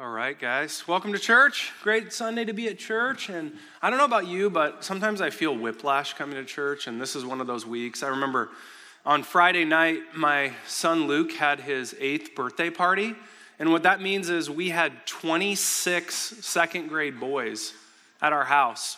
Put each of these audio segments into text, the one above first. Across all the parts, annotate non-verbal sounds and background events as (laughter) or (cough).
All right, guys. Welcome to church. Great Sunday to be at church. And I don't know about you, but sometimes I feel whiplash coming to church, and this is one of those weeks. I remember on Friday night, my son Luke had his eighth birthday party. And what that means is we had 26 second grade boys at our house.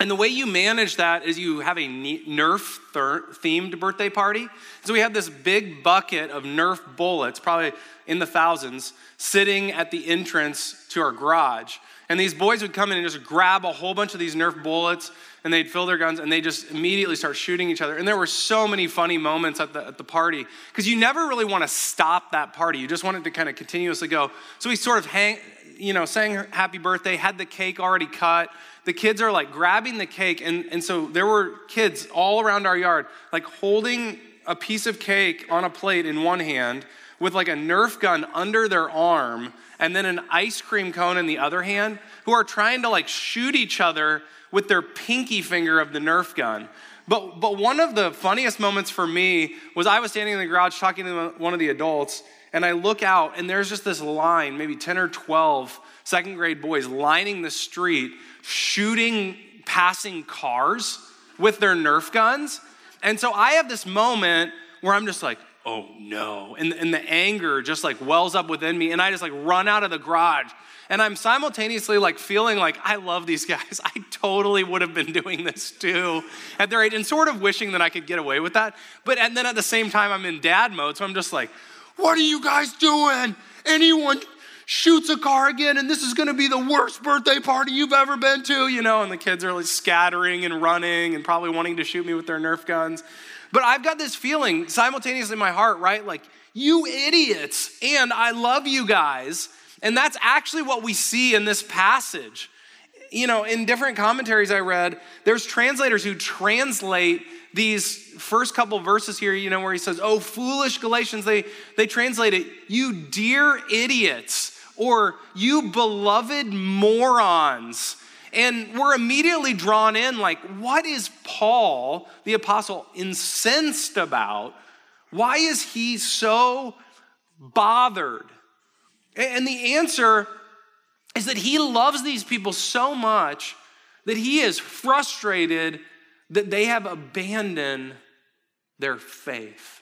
And the way you manage that is you have a Nerf themed birthday party. So we had this big bucket of Nerf bullets, probably in the thousands, sitting at the entrance to our garage. And these boys would come in and just grab a whole bunch of these Nerf bullets and they'd fill their guns and they just immediately start shooting each other. And there were so many funny moments at the, at the party because you never really want to stop that party. You just want it to kind of continuously go. So we sort of hang, you know, sang happy birthday, had the cake already cut the kids are like grabbing the cake. And, and so there were kids all around our yard, like holding a piece of cake on a plate in one hand with like a Nerf gun under their arm and then an ice cream cone in the other hand, who are trying to like shoot each other with their pinky finger of the Nerf gun. But, but one of the funniest moments for me was I was standing in the garage talking to one of the adults, and I look out, and there's just this line, maybe 10 or 12 second grade boys lining the street shooting passing cars with their Nerf guns. And so I have this moment where I'm just like, oh no. And, and the anger just like wells up within me. And I just like run out of the garage. And I'm simultaneously like feeling like I love these guys. (laughs) I totally would have been doing this too at their age and sort of wishing that I could get away with that. But and then at the same time, I'm in dad mode. So I'm just like, what are you guys doing? Anyone shoots a car again, and this is gonna be the worst birthday party you've ever been to, you know, and the kids are like scattering and running and probably wanting to shoot me with their Nerf guns. But I've got this feeling simultaneously in my heart, right? Like, you idiots, and I love you guys. And that's actually what we see in this passage. You know, in different commentaries I read, there's translators who translate these first couple verses here, you know, where he says, Oh, foolish Galatians, they, they translate it, you dear idiots or you beloved morons. And we're immediately drawn in like, what is Paul, the apostle, incensed about? Why is he so bothered? And the answer is that he loves these people so much that he is frustrated that they have abandoned their faith.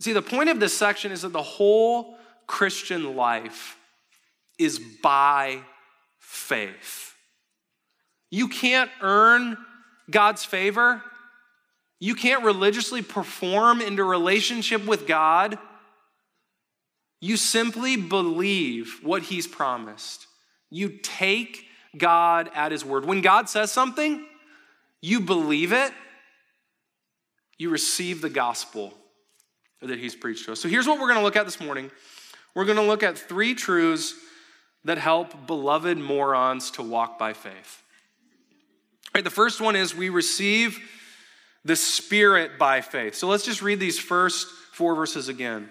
See, the point of this section is that the whole Christian life is by faith. You can't earn God's favor. You can't religiously perform into relationship with God. You simply believe what He's promised. You take God at His word. When God says something, you believe it, you receive the gospel that He's preached to us. So here's what we're going to look at this morning we're going to look at three truths that help beloved morons to walk by faith. All right, the first one is we receive the Spirit by faith. So let's just read these first four verses again.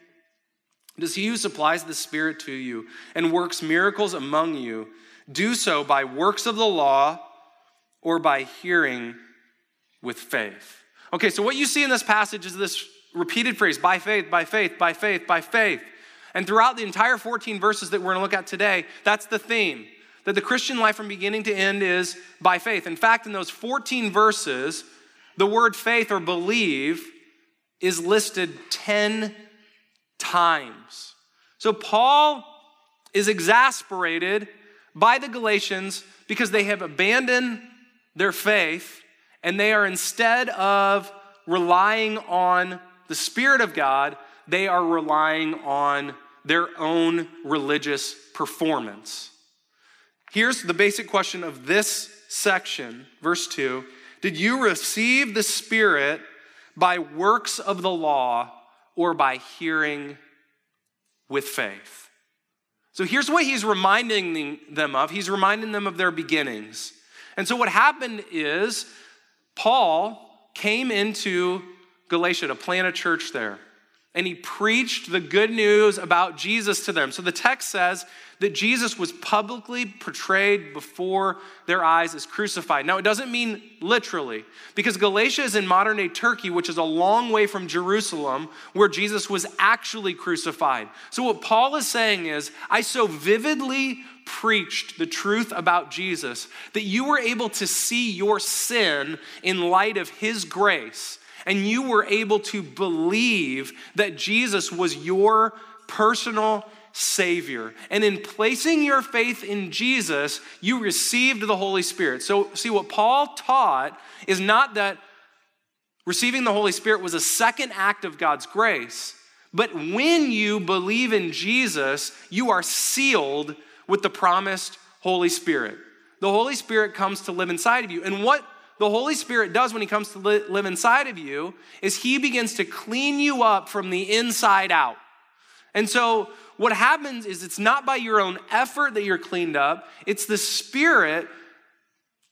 Does he who supplies the Spirit to you and works miracles among you do so by works of the law or by hearing with faith? Okay, so what you see in this passage is this repeated phrase by faith, by faith, by faith, by faith. And throughout the entire 14 verses that we're going to look at today, that's the theme. That the Christian life from beginning to end is by faith. In fact, in those 14 verses, the word faith or believe is listed 10 times. So Paul is exasperated by the Galatians because they have abandoned their faith and they are instead of relying on the Spirit of God, they are relying on their own religious performance. Here's the basic question of this section, verse 2 Did you receive the Spirit by works of the law or by hearing with faith? So here's what he's reminding them of he's reminding them of their beginnings. And so what happened is Paul came into Galatia to plant a church there. And he preached the good news about Jesus to them. So the text says that Jesus was publicly portrayed before their eyes as crucified. Now, it doesn't mean literally, because Galatia is in modern day Turkey, which is a long way from Jerusalem, where Jesus was actually crucified. So, what Paul is saying is, I so vividly preached the truth about Jesus that you were able to see your sin in light of his grace, and you were able to believe that Jesus was your personal Savior. And in placing your faith in Jesus, you received the Holy Spirit. So, see, what Paul taught is not that receiving the Holy Spirit was a second act of God's grace, but when you believe in Jesus, you are sealed with the promised Holy Spirit. The Holy Spirit comes to live inside of you. And what the Holy Spirit does when He comes to live inside of you is He begins to clean you up from the inside out. And so, what happens is it's not by your own effort that you're cleaned up, it's the Spirit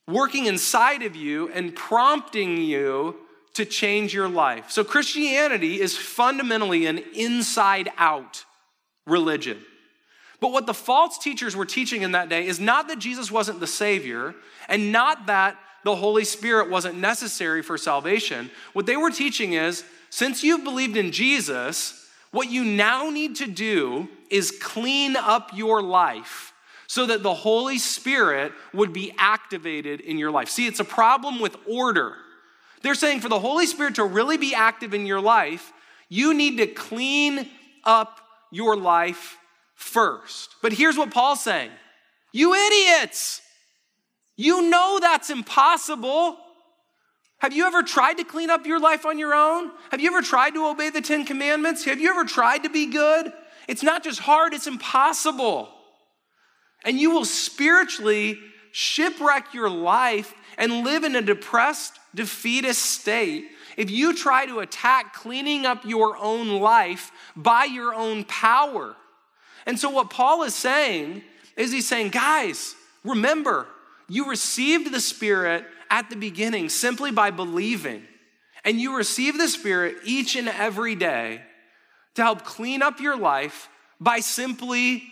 working inside of you and prompting you to change your life. So, Christianity is fundamentally an inside out religion. But what the false teachers were teaching in that day is not that Jesus wasn't the Savior and not that the Holy Spirit wasn't necessary for salvation. What they were teaching is since you've believed in Jesus, what you now need to do is clean up your life so that the Holy Spirit would be activated in your life. See, it's a problem with order. They're saying for the Holy Spirit to really be active in your life, you need to clean up your life first. But here's what Paul's saying You idiots! You know that's impossible. Have you ever tried to clean up your life on your own? Have you ever tried to obey the Ten Commandments? Have you ever tried to be good? It's not just hard, it's impossible. And you will spiritually shipwreck your life and live in a depressed, defeatist state if you try to attack cleaning up your own life by your own power. And so, what Paul is saying is he's saying, guys, remember, you received the Spirit at the beginning simply by believing. And you receive the Spirit each and every day to help clean up your life by simply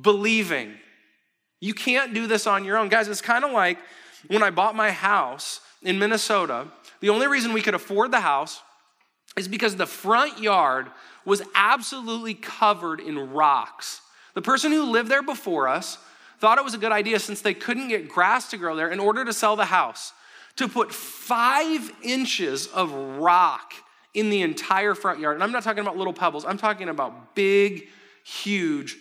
believing. You can't do this on your own. Guys, it's kind of like when I bought my house in Minnesota, the only reason we could afford the house is because the front yard was absolutely covered in rocks. The person who lived there before us thought it was a good idea since they couldn't get grass to grow there in order to sell the house to put five inches of rock in the entire front yard. And I'm not talking about little pebbles, I'm talking about big, huge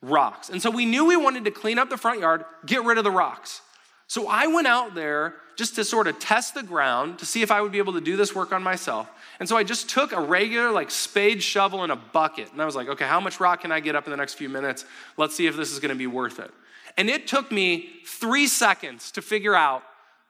rocks. And so we knew we wanted to clean up the front yard, get rid of the rocks. So I went out there just to sort of test the ground to see if I would be able to do this work on myself. And so I just took a regular, like, spade shovel and a bucket. And I was like, okay, how much rock can I get up in the next few minutes? Let's see if this is gonna be worth it. And it took me three seconds to figure out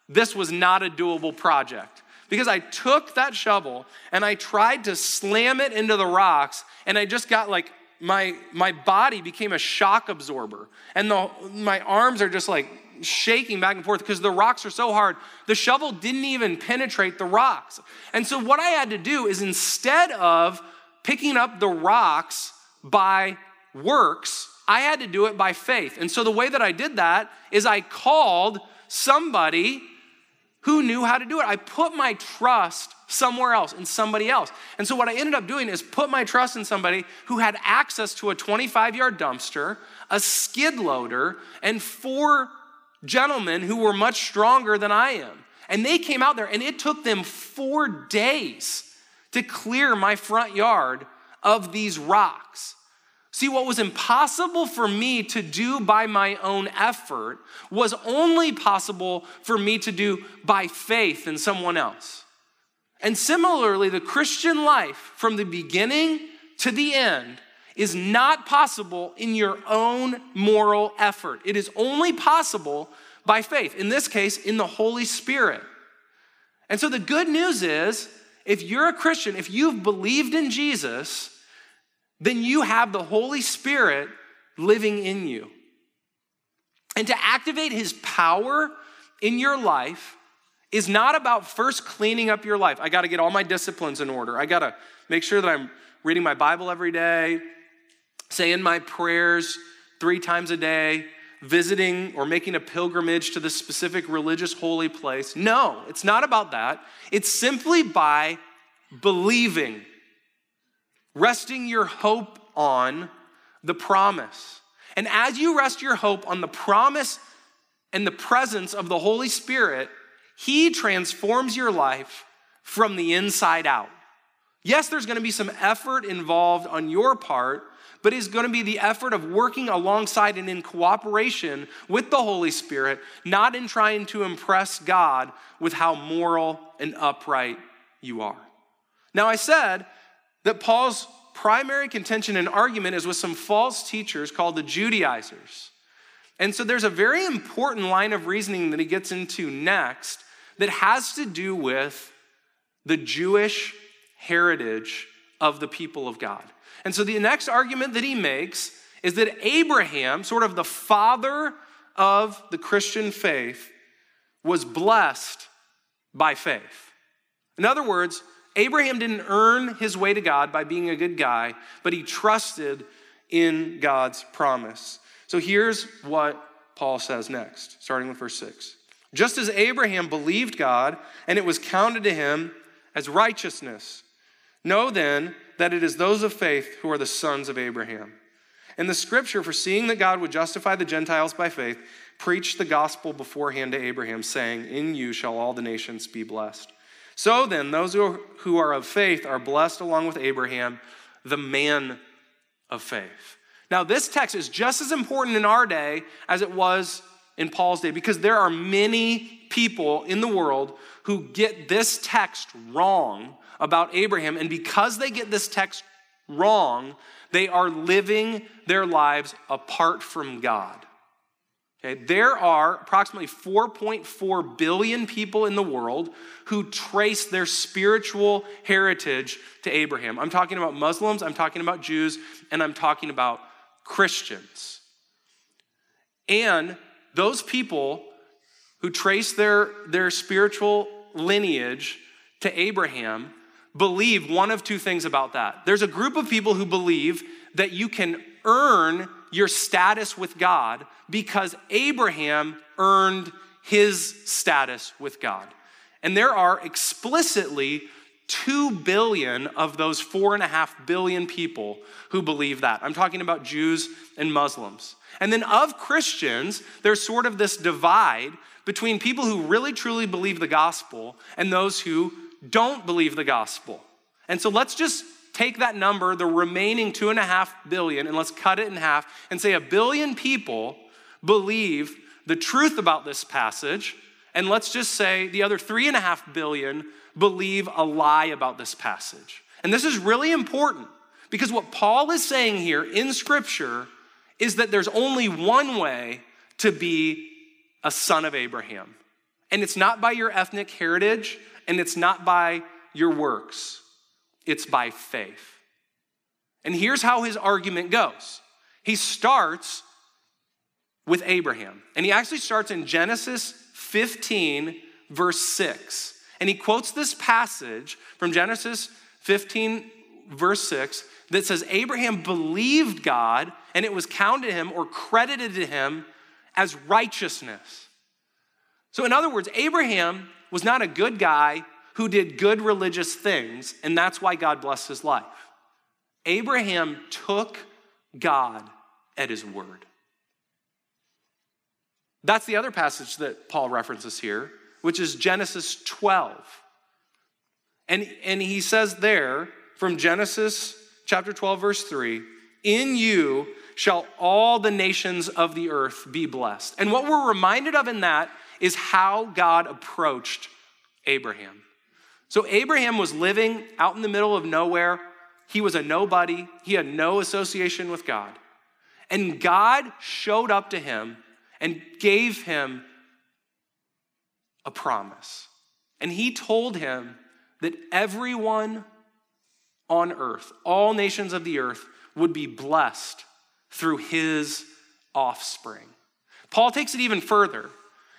this was not a doable project. Because I took that shovel and I tried to slam it into the rocks, and I just got like my, my body became a shock absorber. And the, my arms are just like shaking back and forth because the rocks are so hard. The shovel didn't even penetrate the rocks. And so, what I had to do is instead of picking up the rocks by works, I had to do it by faith. And so the way that I did that is I called somebody who knew how to do it. I put my trust somewhere else, in somebody else. And so what I ended up doing is put my trust in somebody who had access to a 25 yard dumpster, a skid loader, and four gentlemen who were much stronger than I am. And they came out there, and it took them four days to clear my front yard of these rocks. See, what was impossible for me to do by my own effort was only possible for me to do by faith in someone else. And similarly, the Christian life from the beginning to the end is not possible in your own moral effort. It is only possible by faith, in this case, in the Holy Spirit. And so the good news is if you're a Christian, if you've believed in Jesus, then you have the Holy Spirit living in you. And to activate his power in your life is not about first cleaning up your life. I got to get all my disciplines in order. I got to make sure that I'm reading my Bible every day, saying my prayers three times a day, visiting or making a pilgrimage to the specific religious holy place. No, it's not about that. It's simply by believing, resting your hope on the promise. And as you rest your hope on the promise and the presence of the Holy Spirit, He transforms your life from the inside out. Yes, there's going to be some effort involved on your part, but it's going to be the effort of working alongside and in cooperation with the Holy Spirit, not in trying to impress God with how moral and upright you are. Now, I said that Paul's primary contention and argument is with some false teachers called the Judaizers. And so there's a very important line of reasoning that he gets into next that has to do with the Jewish heritage of the people of God. And so the next argument that he makes is that Abraham, sort of the father of the Christian faith, was blessed by faith. In other words, Abraham didn't earn his way to God by being a good guy, but he trusted in God's promise. So here's what Paul says next, starting with verse 6. Just as Abraham believed God, and it was counted to him as righteousness. Know then that it is those of faith who are the sons of Abraham. And the scripture, foreseeing that God would justify the Gentiles by faith, preached the gospel beforehand to Abraham, saying, In you shall all the nations be blessed. So then, those who are of faith are blessed along with Abraham, the man of faith. Now, this text is just as important in our day as it was in Paul's day because there are many people in the world who get this text wrong about Abraham. And because they get this text wrong, they are living their lives apart from God. Okay, there are approximately 4.4 billion people in the world who trace their spiritual heritage to Abraham. I'm talking about Muslims, I'm talking about Jews, and I'm talking about Christians. And those people who trace their, their spiritual lineage to Abraham believe one of two things about that. There's a group of people who believe that you can earn your status with God because Abraham earned his status with God. And there are explicitly 2 billion of those 4.5 billion people who believe that. I'm talking about Jews and Muslims. And then of Christians, there's sort of this divide between people who really truly believe the gospel and those who don't believe the gospel. And so let's just take that number, the remaining two and a half billion, and let's cut it in half and say a billion people believe the truth about this passage. And let's just say the other three and a half billion believe a lie about this passage. And this is really important because what Paul is saying here in Scripture is that there's only one way to be a son of Abraham. And it's not by your ethnic heritage, and it's not by your works, it's by faith. And here's how his argument goes he starts with Abraham, and he actually starts in Genesis 15, verse 6. And he quotes this passage from Genesis 15, verse 6, that says, Abraham believed God, and it was counted to him or credited to him as righteousness. So, in other words, Abraham was not a good guy who did good religious things, and that's why God blessed his life. Abraham took God at his word. That's the other passage that Paul references here, which is Genesis 12. And, and he says there from Genesis chapter 12, verse 3 In you shall all the nations of the earth be blessed. And what we're reminded of in that is how God approached Abraham. So Abraham was living out in the middle of nowhere. He was a nobody, he had no association with God. And God showed up to him and gave him a promise. And he told him that everyone on earth, all nations of the earth, would be blessed through his offspring. Paul takes it even further,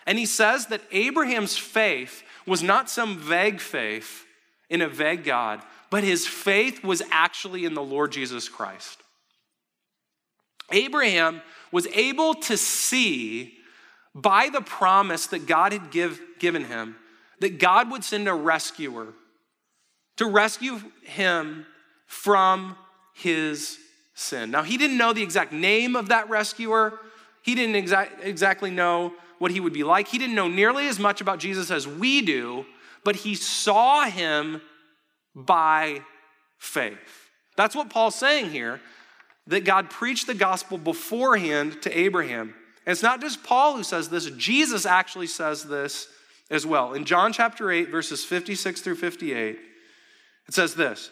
and he says that Abraham's faith was not some vague faith in a vague God, but his faith was actually in the Lord Jesus Christ. Abraham was able to see by the promise that God had give, given him that God would send a rescuer to rescue him from his sin. Now, he didn't know the exact name of that rescuer, he didn't exa- exactly know what he would be like. He didn't know nearly as much about Jesus as we do, but he saw him by faith. That's what Paul's saying here that God preached the gospel beforehand to Abraham. And it's not just Paul who says this, Jesus actually says this as well. In John chapter 8, verses 56 through 58, it says this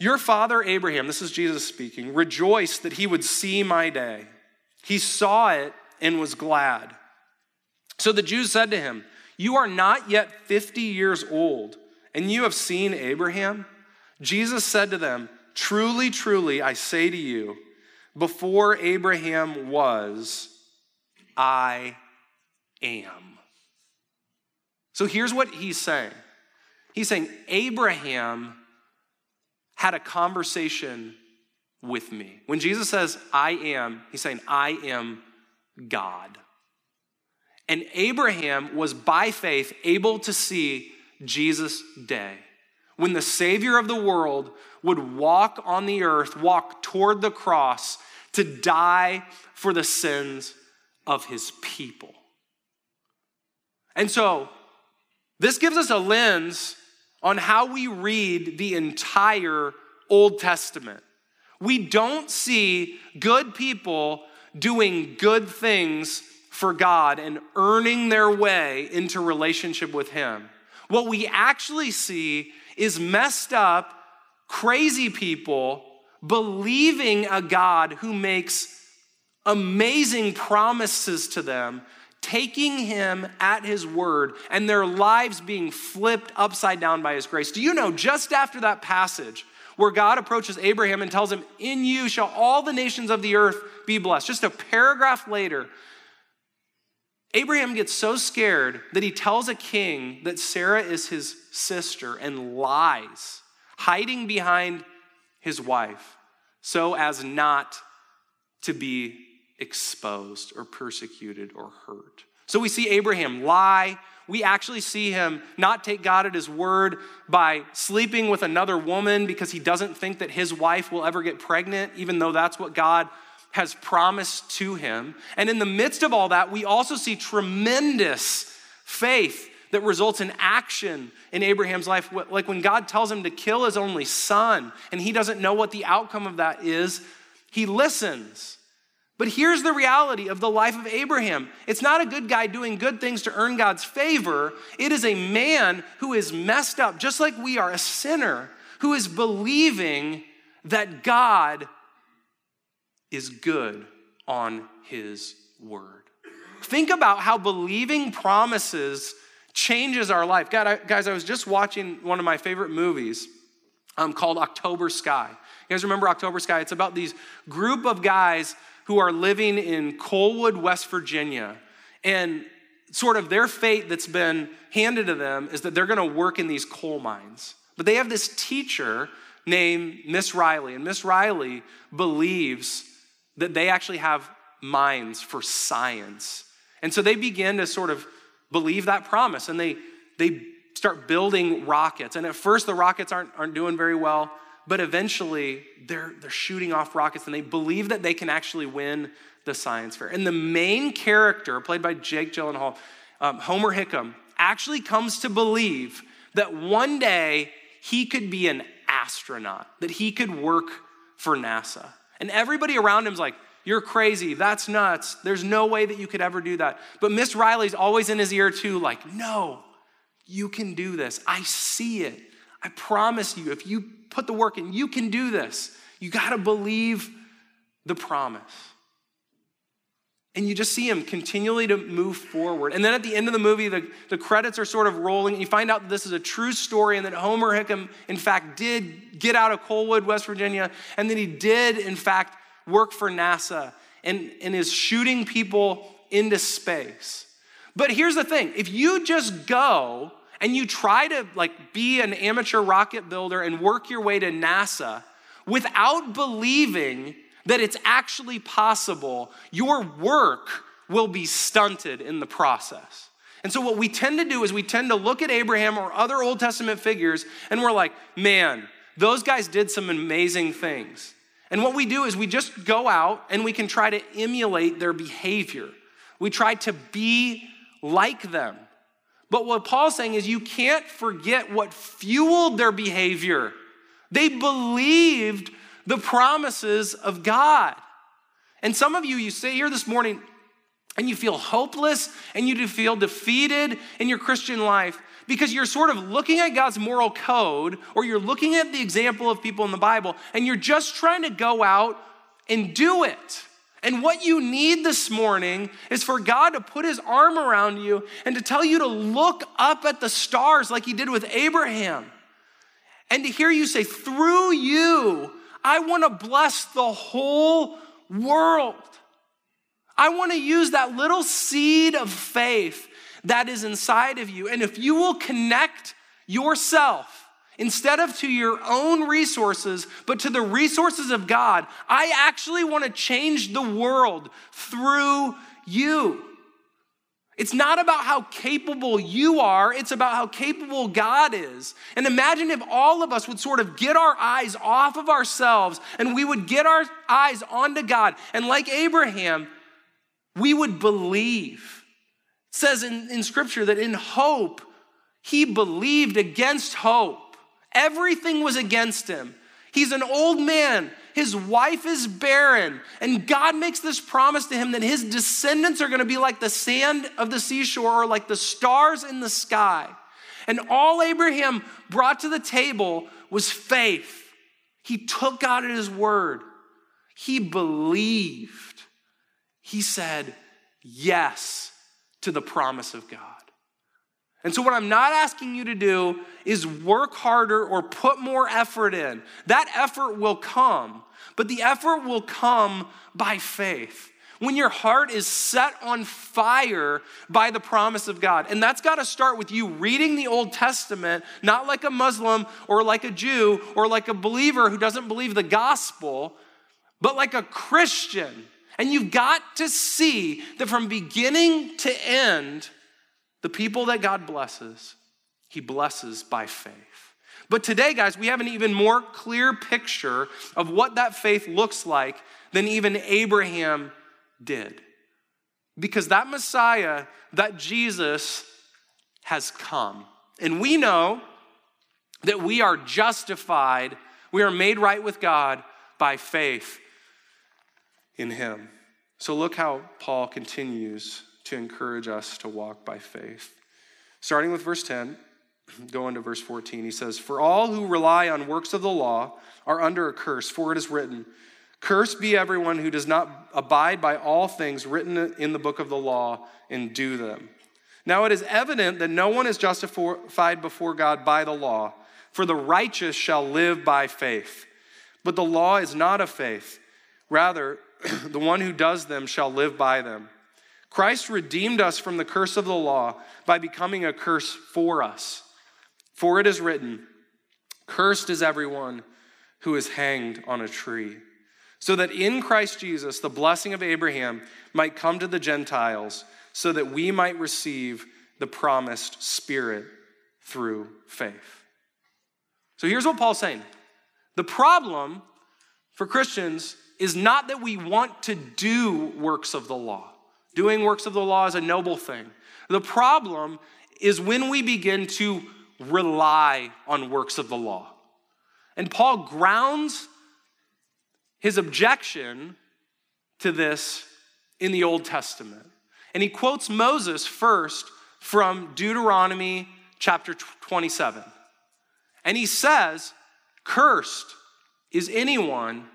Your father Abraham, this is Jesus speaking, rejoiced that he would see my day. He saw it and was glad. So the Jews said to him, You are not yet 50 years old, and you have seen Abraham? Jesus said to them, Truly, truly, I say to you, before Abraham was, I am. So here's what he's saying He's saying, Abraham had a conversation with me. When Jesus says, I am, he's saying, I am God. And Abraham was by faith able to see Jesus' day when the Savior of the world would walk on the earth, walk toward the cross to die for the sins of his people. And so, this gives us a lens on how we read the entire Old Testament. We don't see good people doing good things for God and earning their way into relationship with Him. What we actually see is messed up, crazy people believing a God who makes amazing promises to them, taking him at his word, and their lives being flipped upside down by his grace. Do you know, just after that passage, where God approaches Abraham and tells him, In you shall all the nations of the earth be blessed. Just a paragraph later, Abraham gets so scared that he tells a king that Sarah is his sister and lies, hiding behind his wife so as not to be exposed or persecuted or hurt. So we see Abraham lie. We actually see him not take God at his word by sleeping with another woman because he doesn't think that his wife will ever get pregnant, even though that's what God has promised to him. And in the midst of all that, we also see tremendous faith that results in action in Abraham's life. Like when God tells him to kill his only son and he doesn't know what the outcome of that is, he listens. But here's the reality of the life of Abraham it's not a good guy doing good things to earn God's favor, it is a man who is messed up, just like we are, a sinner who is believing that God is good on his word. Think about how believing promises changes our life. God, I, guys, I was just watching one of my favorite movies um, called October Sky. You guys remember October Sky? It's about these group of guys who are living in Coalwood, West Virginia. And sort of their fate that's been handed to them is that they're going to work in these coal mines. But they have this teacher named Miss Riley, and Miss Riley believes that they actually have minds for science. And so they begin to sort of believe that promise and they, they start building rockets. And at first, the rockets aren't, aren't doing very well, but eventually they're, they're shooting off rockets and they believe that they can actually win the science fair. And the main character, played by Jake Gyllenhaal, um, Homer Hickam, actually comes to believe that one day he could be an astronaut, that he could work for NASA. And everybody around him's like, You're crazy. That's nuts. There's no way that you could ever do that. But Miss Riley's always in his ear, too, like, No, you can do this. I see it. I promise you, if you put the work in, you can do this. You got to believe the promise. And you just see him continually to move forward. And then at the end of the movie, the, the credits are sort of rolling, and you find out that this is a true story and that Homer Hickam, in fact, did get out of Coalwood, West Virginia, and that he did, in fact, work for NASA and, and is shooting people into space. But here's the thing if you just go and you try to like be an amateur rocket builder and work your way to NASA without believing that it's actually possible, your work will be stunted in the process. And so, what we tend to do is we tend to look at Abraham or other Old Testament figures and we're like, man, those guys did some amazing things. And what we do is we just go out and we can try to emulate their behavior. We try to be like them. But what Paul's saying is you can't forget what fueled their behavior. They believed the promises of God. And some of you, you sit here this morning and you feel hopeless and you feel defeated in your Christian life because you're sort of looking at God's moral code or you're looking at the example of people in the Bible and you're just trying to go out and do it. And what you need this morning is for God to put his arm around you and to tell you to look up at the stars like he did with Abraham. And to hear you say, through you, I want to bless the whole world. I want to use that little seed of faith that is inside of you. And if you will connect yourself instead of to your own resources, but to the resources of God, I actually want to change the world through you. It's not about how capable you are, it's about how capable God is. And imagine if all of us would sort of get our eyes off of ourselves and we would get our eyes onto God. And like Abraham, we would believe. It says in, in Scripture that in hope, he believed against hope. Everything was against him. He's an old man. His wife is barren. And God makes this promise to him that his descendants are going to be like the sand of the seashore or like the stars in the sky. And all Abraham brought to the table was faith. He took God at his word. He believed. He said yes to the promise of God. And so, what I'm not asking you to do is work harder or put more effort in. That effort will come, but the effort will come by faith. When your heart is set on fire by the promise of God. And that's got to start with you reading the Old Testament, not like a Muslim or like a Jew or like a believer who doesn't believe the gospel, but like a Christian. And you've got to see that from beginning to end, the people that God blesses, He blesses by faith. But today, guys, we have an even more clear picture of what that faith looks like than even Abraham did. Because that Messiah, that Jesus, has come. And we know that we are justified, we are made right with God by faith in Him. So look how Paul continues to encourage us to walk by faith. Starting with verse 10, (clears throat) go into verse 14, he says, For all who rely on works of the law are under a curse, for it is written, Cursed be everyone who does not abide by all things written in the book of the law and do them. Now it is evident that no one is justified before God by the law, for the righteous shall live by faith. But the law is not of faith. Rather, (clears throat) the one who does them shall live by them. Christ redeemed us from the curse of the law by becoming a curse for us. For it is written, Cursed is everyone who is hanged on a tree, so that in Christ Jesus the blessing of Abraham might come to the Gentiles, so that we might receive the promised Spirit through faith. So here's what Paul's saying the problem for Christians is not that we want to do works of the law. Doing works of the law is a noble thing. The problem is when we begin to rely on works of the law. And Paul grounds his objection to this in the Old Testament. And he quotes Moses first from Deuteronomy chapter 27. And he says, Cursed is anyone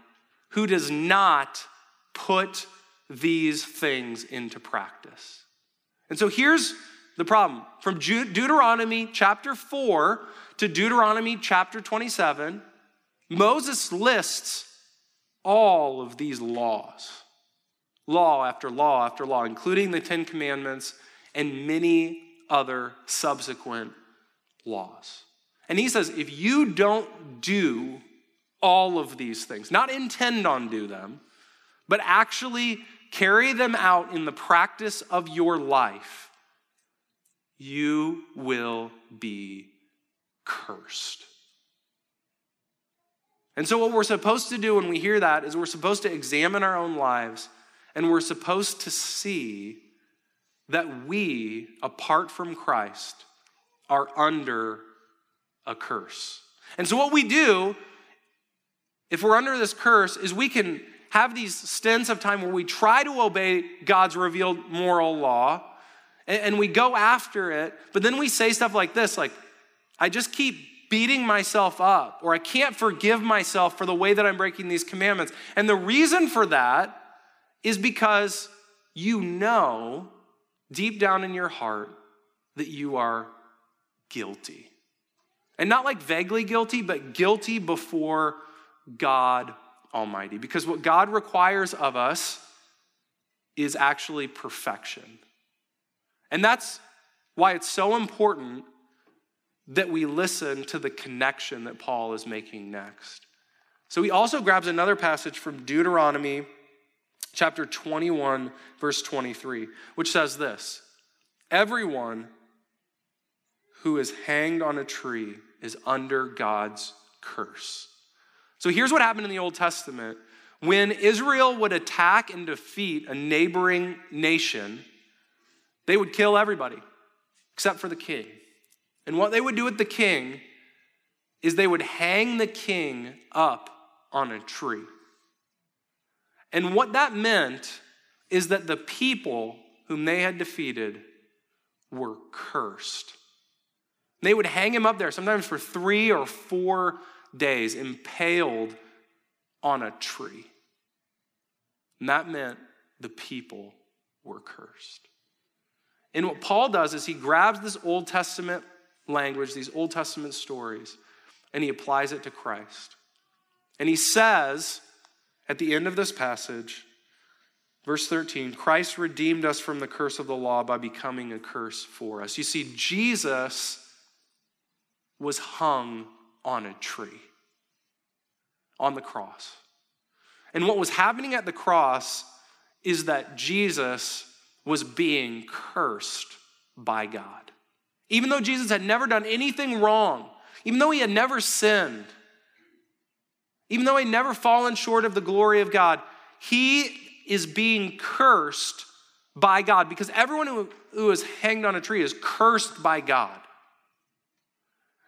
who does not put these things into practice. And so here's the problem from Deuteronomy chapter 4 to Deuteronomy chapter 27, Moses lists all of these laws law after law after law, including the Ten Commandments and many other subsequent laws. And he says, if you don't do all of these things, not intend on do them, but actually carry them out in the practice of your life, you will be cursed. And so, what we're supposed to do when we hear that is we're supposed to examine our own lives and we're supposed to see that we, apart from Christ, are under a curse. And so, what we do, if we're under this curse, is we can have these stints of time where we try to obey God's revealed moral law and, we go after it, but then we say stuff like this like, I just keep beating myself up, or I can't forgive myself for the way that I'm breaking these commandments. And the reason for that is because you know deep down in your heart that you are guilty. And not like vaguely guilty, but guilty before God Almighty. Because what God requires of us is actually perfection. And that's why it's so important that we listen to the connection that Paul is making next. So he also grabs another passage from Deuteronomy chapter 21, verse 23, which says this Everyone who is hanged on a tree is under God's curse. So here's what happened in the Old Testament. When Israel would attack and defeat a neighboring nation, they would kill everybody except for the king. And what they would do with the king is they would hang the king up on a tree. And what that meant is that the people whom they had defeated were cursed. They would hang him up there, sometimes for three or four days, impaled on a tree. And that meant the people were cursed. And what Paul does is he grabs this Old Testament language, these Old Testament stories, and he applies it to Christ. And he says at the end of this passage, verse 13, Christ redeemed us from the curse of the law by becoming a curse for us. You see, Jesus was hung on a tree, on the cross. And what was happening at the cross is that Jesus was being cursed by God. Even though Jesus had never done anything wrong, even though he had never sinned, even though he had never fallen short of the glory of God, he is being cursed by God because everyone who, who is hanged on a tree is cursed by God.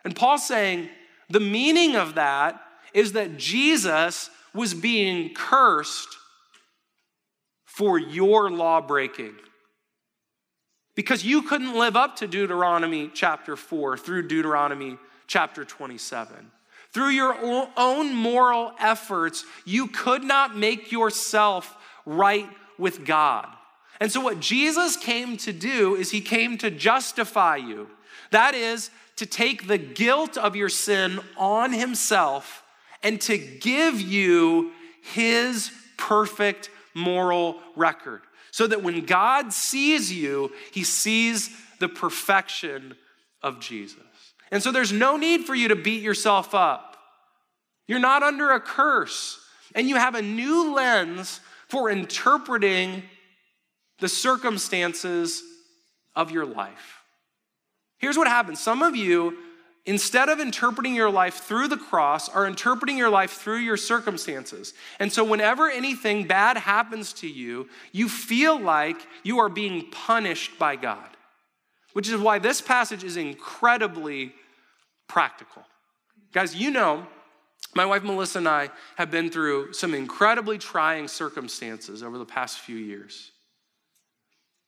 And Paul's saying the meaning of that is that Jesus was being cursed for your law breaking. Because you couldn't live up to Deuteronomy chapter 4 through Deuteronomy chapter 27. Through your own moral efforts, you could not make yourself right with God. And so, what Jesus came to do is he came to justify you. That is, to take the guilt of your sin on himself and to give you his perfect moral record. So that when God sees you, he sees the perfection of Jesus. And so there's no need for you to beat yourself up. You're not under a curse, and you have a new lens for interpreting the circumstances of your life. Here's what happens some of you, instead of interpreting your life through the cross, are interpreting your life through your circumstances. And so, whenever anything bad happens to you, you feel like you are being punished by God, which is why this passage is incredibly practical. Guys, you know, my wife Melissa and I have been through some incredibly trying circumstances over the past few years.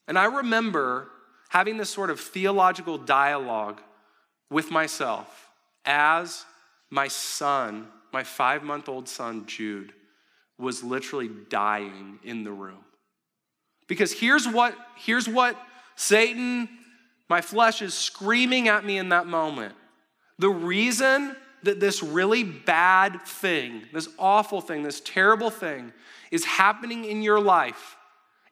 And I remember having this sort of theological dialogue with myself as my son, my five month old son, Jude, was literally dying in the room. Because here's what, here's what Satan, my flesh, is screaming at me in that moment. The reason that this really bad thing, this awful thing, this terrible thing is happening in your life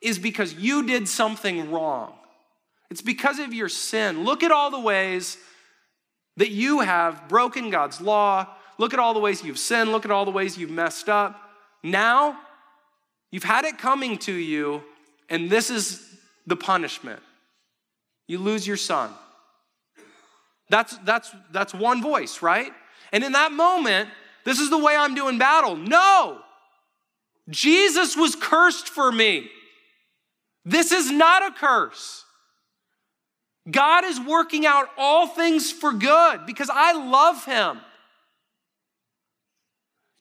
is because you did something wrong. It's because of your sin. Look at all the ways that you have broken God's law. Look at all the ways you've sinned. Look at all the ways you've messed up. Now, you've had it coming to you, and this is the punishment. You lose your son. That's, that's, that's one voice, right? And in that moment, this is the way I'm doing battle. No! Jesus was cursed for me. This is not a curse. God is working out all things for good because I love him.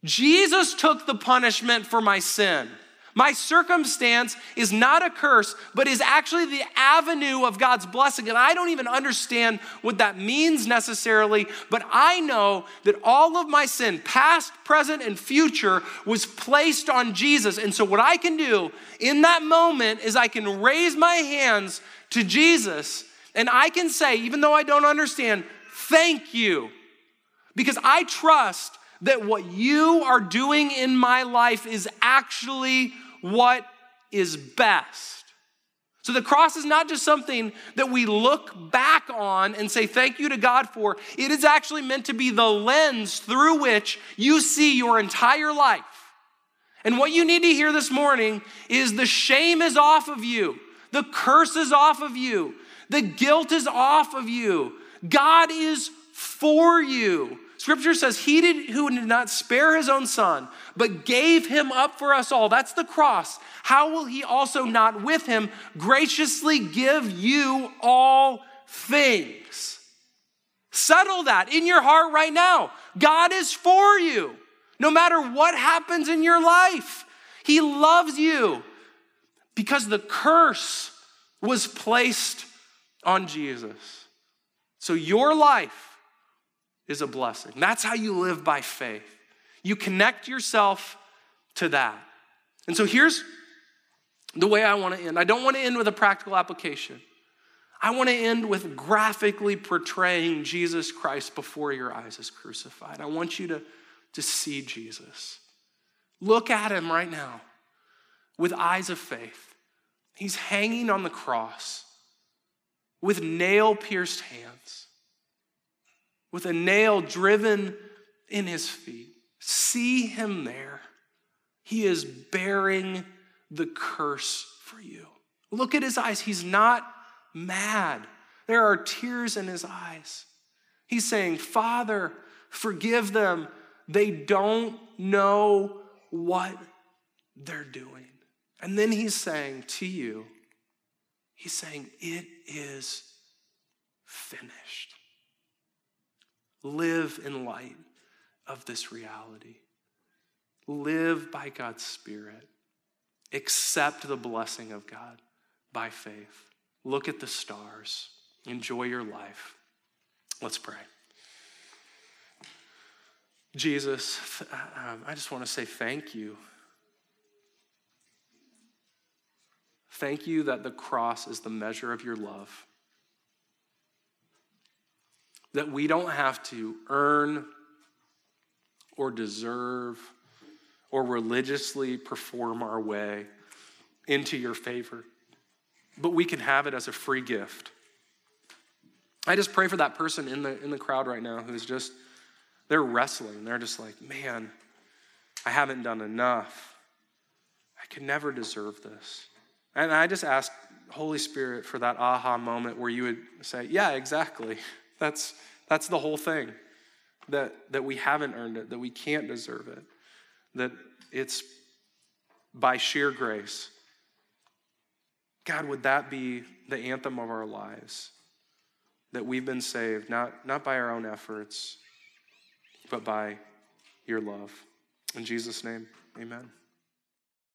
Jesus took the punishment for my sin. My circumstance is not a curse, but is actually the avenue of God's blessing. And I don't even understand what that means necessarily, but I know that all of my sin, past, present, and future, was placed on Jesus. And so, what I can do in that moment is I can raise my hands to Jesus and I can say, even though I don't understand, thank you. Because I trust that what you are doing in my life is actually what is best. So the cross is not just something that we look back on and say thank you to God for. It is actually meant to be the lens through which you see your entire life. And what you need to hear this morning is the shame is off of you, the curse is off of you, the guilt is off of you. God is for you. Scripture says, He did, who did not spare his own son, but gave him up for us all. That's the cross. How will he also not with him graciously give you all things? Settle that in your heart right now. God is for you, no matter what happens in your life. He loves you because the curse was placed on Jesus. So your life is a blessing. That's how you live by faith. You connect yourself to that. And so here's the way I want to end. I don't want to end with a practical application. I want to end with graphically portraying Jesus Christ before your eyes as crucified. I want you to, to see Jesus. Look at him right now with eyes of faith. He's hanging on the cross with nail pierced hands, with a nail driven in his feet. See him there. He is bearing the curse for you. Look at his eyes. He's not mad. There are tears in his eyes. He's saying, Father, forgive them. They don't know what they're doing. And then he's saying to you, He's saying, It is finished. Live in light of this reality. Live by God's Spirit. Accept the blessing of God by faith. Look at the stars. Enjoy your life. Let's pray. Jesus, um, I just want to say thank you Thank you that the cross is the measure of your love. That we don't have to earn or deserve or religiously perform our way into your favor, but we can have it as a free gift. I just pray for that person in the, in the crowd right now who's just, they're wrestling. They're just like, man, I haven't done enough. I can never deserve this. And I just ask Holy Spirit for that aha moment where you would say, Yeah, exactly. (laughs) That's, that's the whole thing. That, that we haven't earned it, that we can't deserve it, that it's by sheer grace. God, would that be the anthem of our lives? That we've been saved, not, not by our own efforts, but by your love. In Jesus' name, amen.